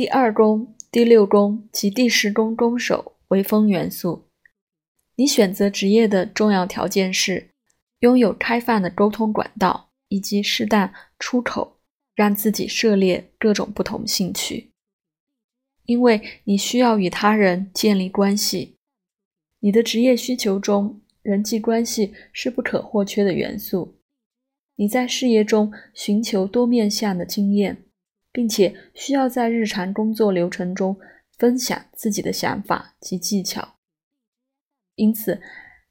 第二宫、第六宫及第十宫宫首为风元素。你选择职业的重要条件是拥有开放的沟通管道，以及适当出口，让自己涉猎各种不同兴趣。因为你需要与他人建立关系，你的职业需求中人际关系是不可或缺的元素。你在事业中寻求多面向的经验，并且需要在日常工作流程中分享自己的想法及技巧。因此，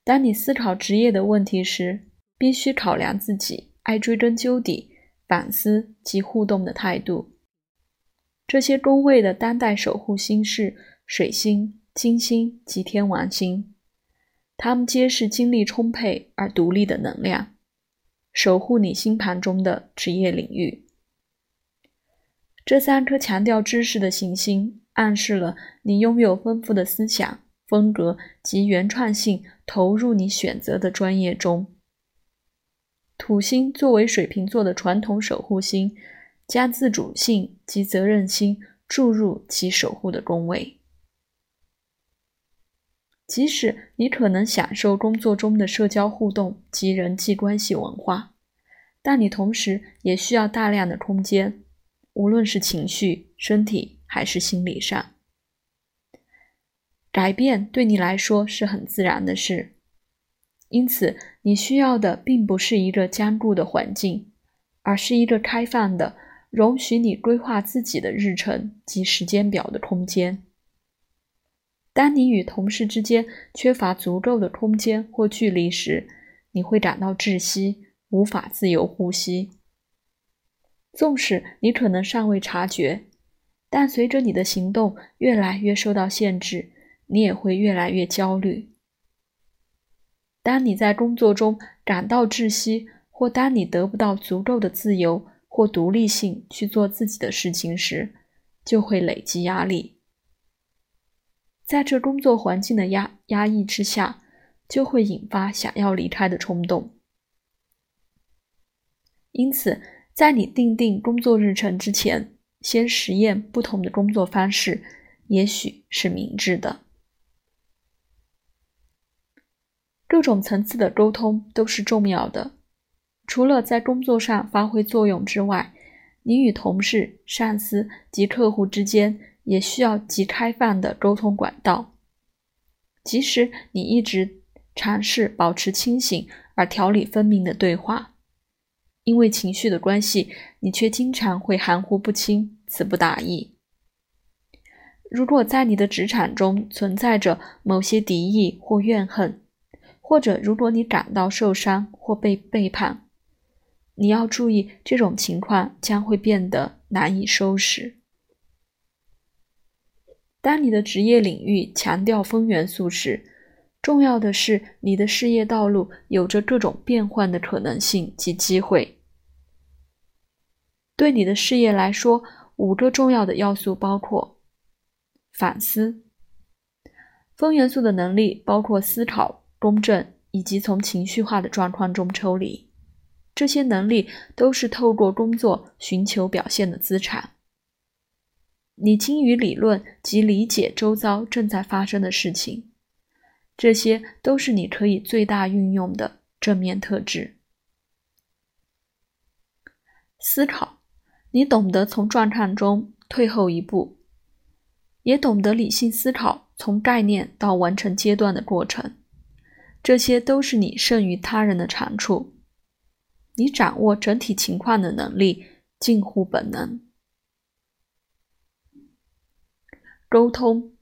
当你思考职业的问题时，必须考量自己爱追根究底、反思及互动的态度。这些宫位的当代守护星是水星、金星及天王星，它们皆是精力充沛而独立的能量，守护你星盘中的职业领域。这三颗强调知识的行星，暗示了你拥有丰富的思想。风格及原创性投入你选择的专业中。土星作为水瓶座的传统守护星，将自主性及责任心注入其守护的宫位。即使你可能享受工作中的社交互动及人际关系文化，但你同时也需要大量的空间，无论是情绪、身体还是心理上。改变对你来说是很自然的事，因此你需要的并不是一个坚固的环境，而是一个开放的、容许你规划自己的日程及时间表的空间。当你与同事之间缺乏足够的空间或距离时，你会感到窒息，无法自由呼吸。纵使你可能尚未察觉，但随着你的行动越来越受到限制。你也会越来越焦虑。当你在工作中感到窒息，或当你得不到足够的自由或独立性去做自己的事情时，就会累积压力。在这工作环境的压压抑之下，就会引发想要离开的冲动。因此，在你定定工作日程之前，先实验不同的工作方式，也许是明智的。各种层次的沟通都是重要的。除了在工作上发挥作用之外，你与同事、上司及客户之间也需要极开放的沟通管道。即使你一直尝试保持清醒而条理分明的对话，因为情绪的关系，你却经常会含糊不清、词不达意。如果在你的职场中存在着某些敌意或怨恨，或者，如果你感到受伤或被背叛，你要注意，这种情况将会变得难以收拾。当你的职业领域强调风元素时，重要的是你的事业道路有着各种变换的可能性及机会。对你的事业来说，五个重要的要素包括反思。风元素的能力包括思考。公正以及从情绪化的状况中抽离，这些能力都是透过工作寻求表现的资产。你精于理论及理解周遭正在发生的事情，这些都是你可以最大运用的正面特质。思考，你懂得从状况中退后一步，也懂得理性思考从概念到完成阶段的过程。这些都是你胜于他人的长处。你掌握整体情况的能力近乎本能。沟通，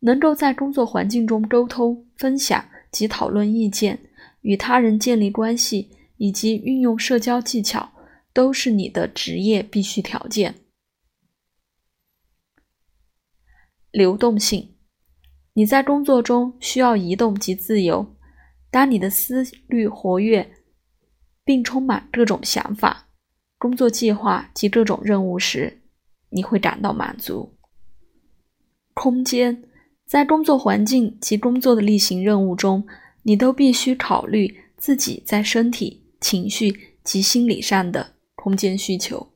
能够在工作环境中沟通、分享及讨论意见，与他人建立关系，以及运用社交技巧，都是你的职业必须条件。流动性。你在工作中需要移动及自由。当你的思虑活跃，并充满各种想法、工作计划及各种任务时，你会感到满足。空间，在工作环境及工作的例行任务中，你都必须考虑自己在身体、情绪及心理上的空间需求。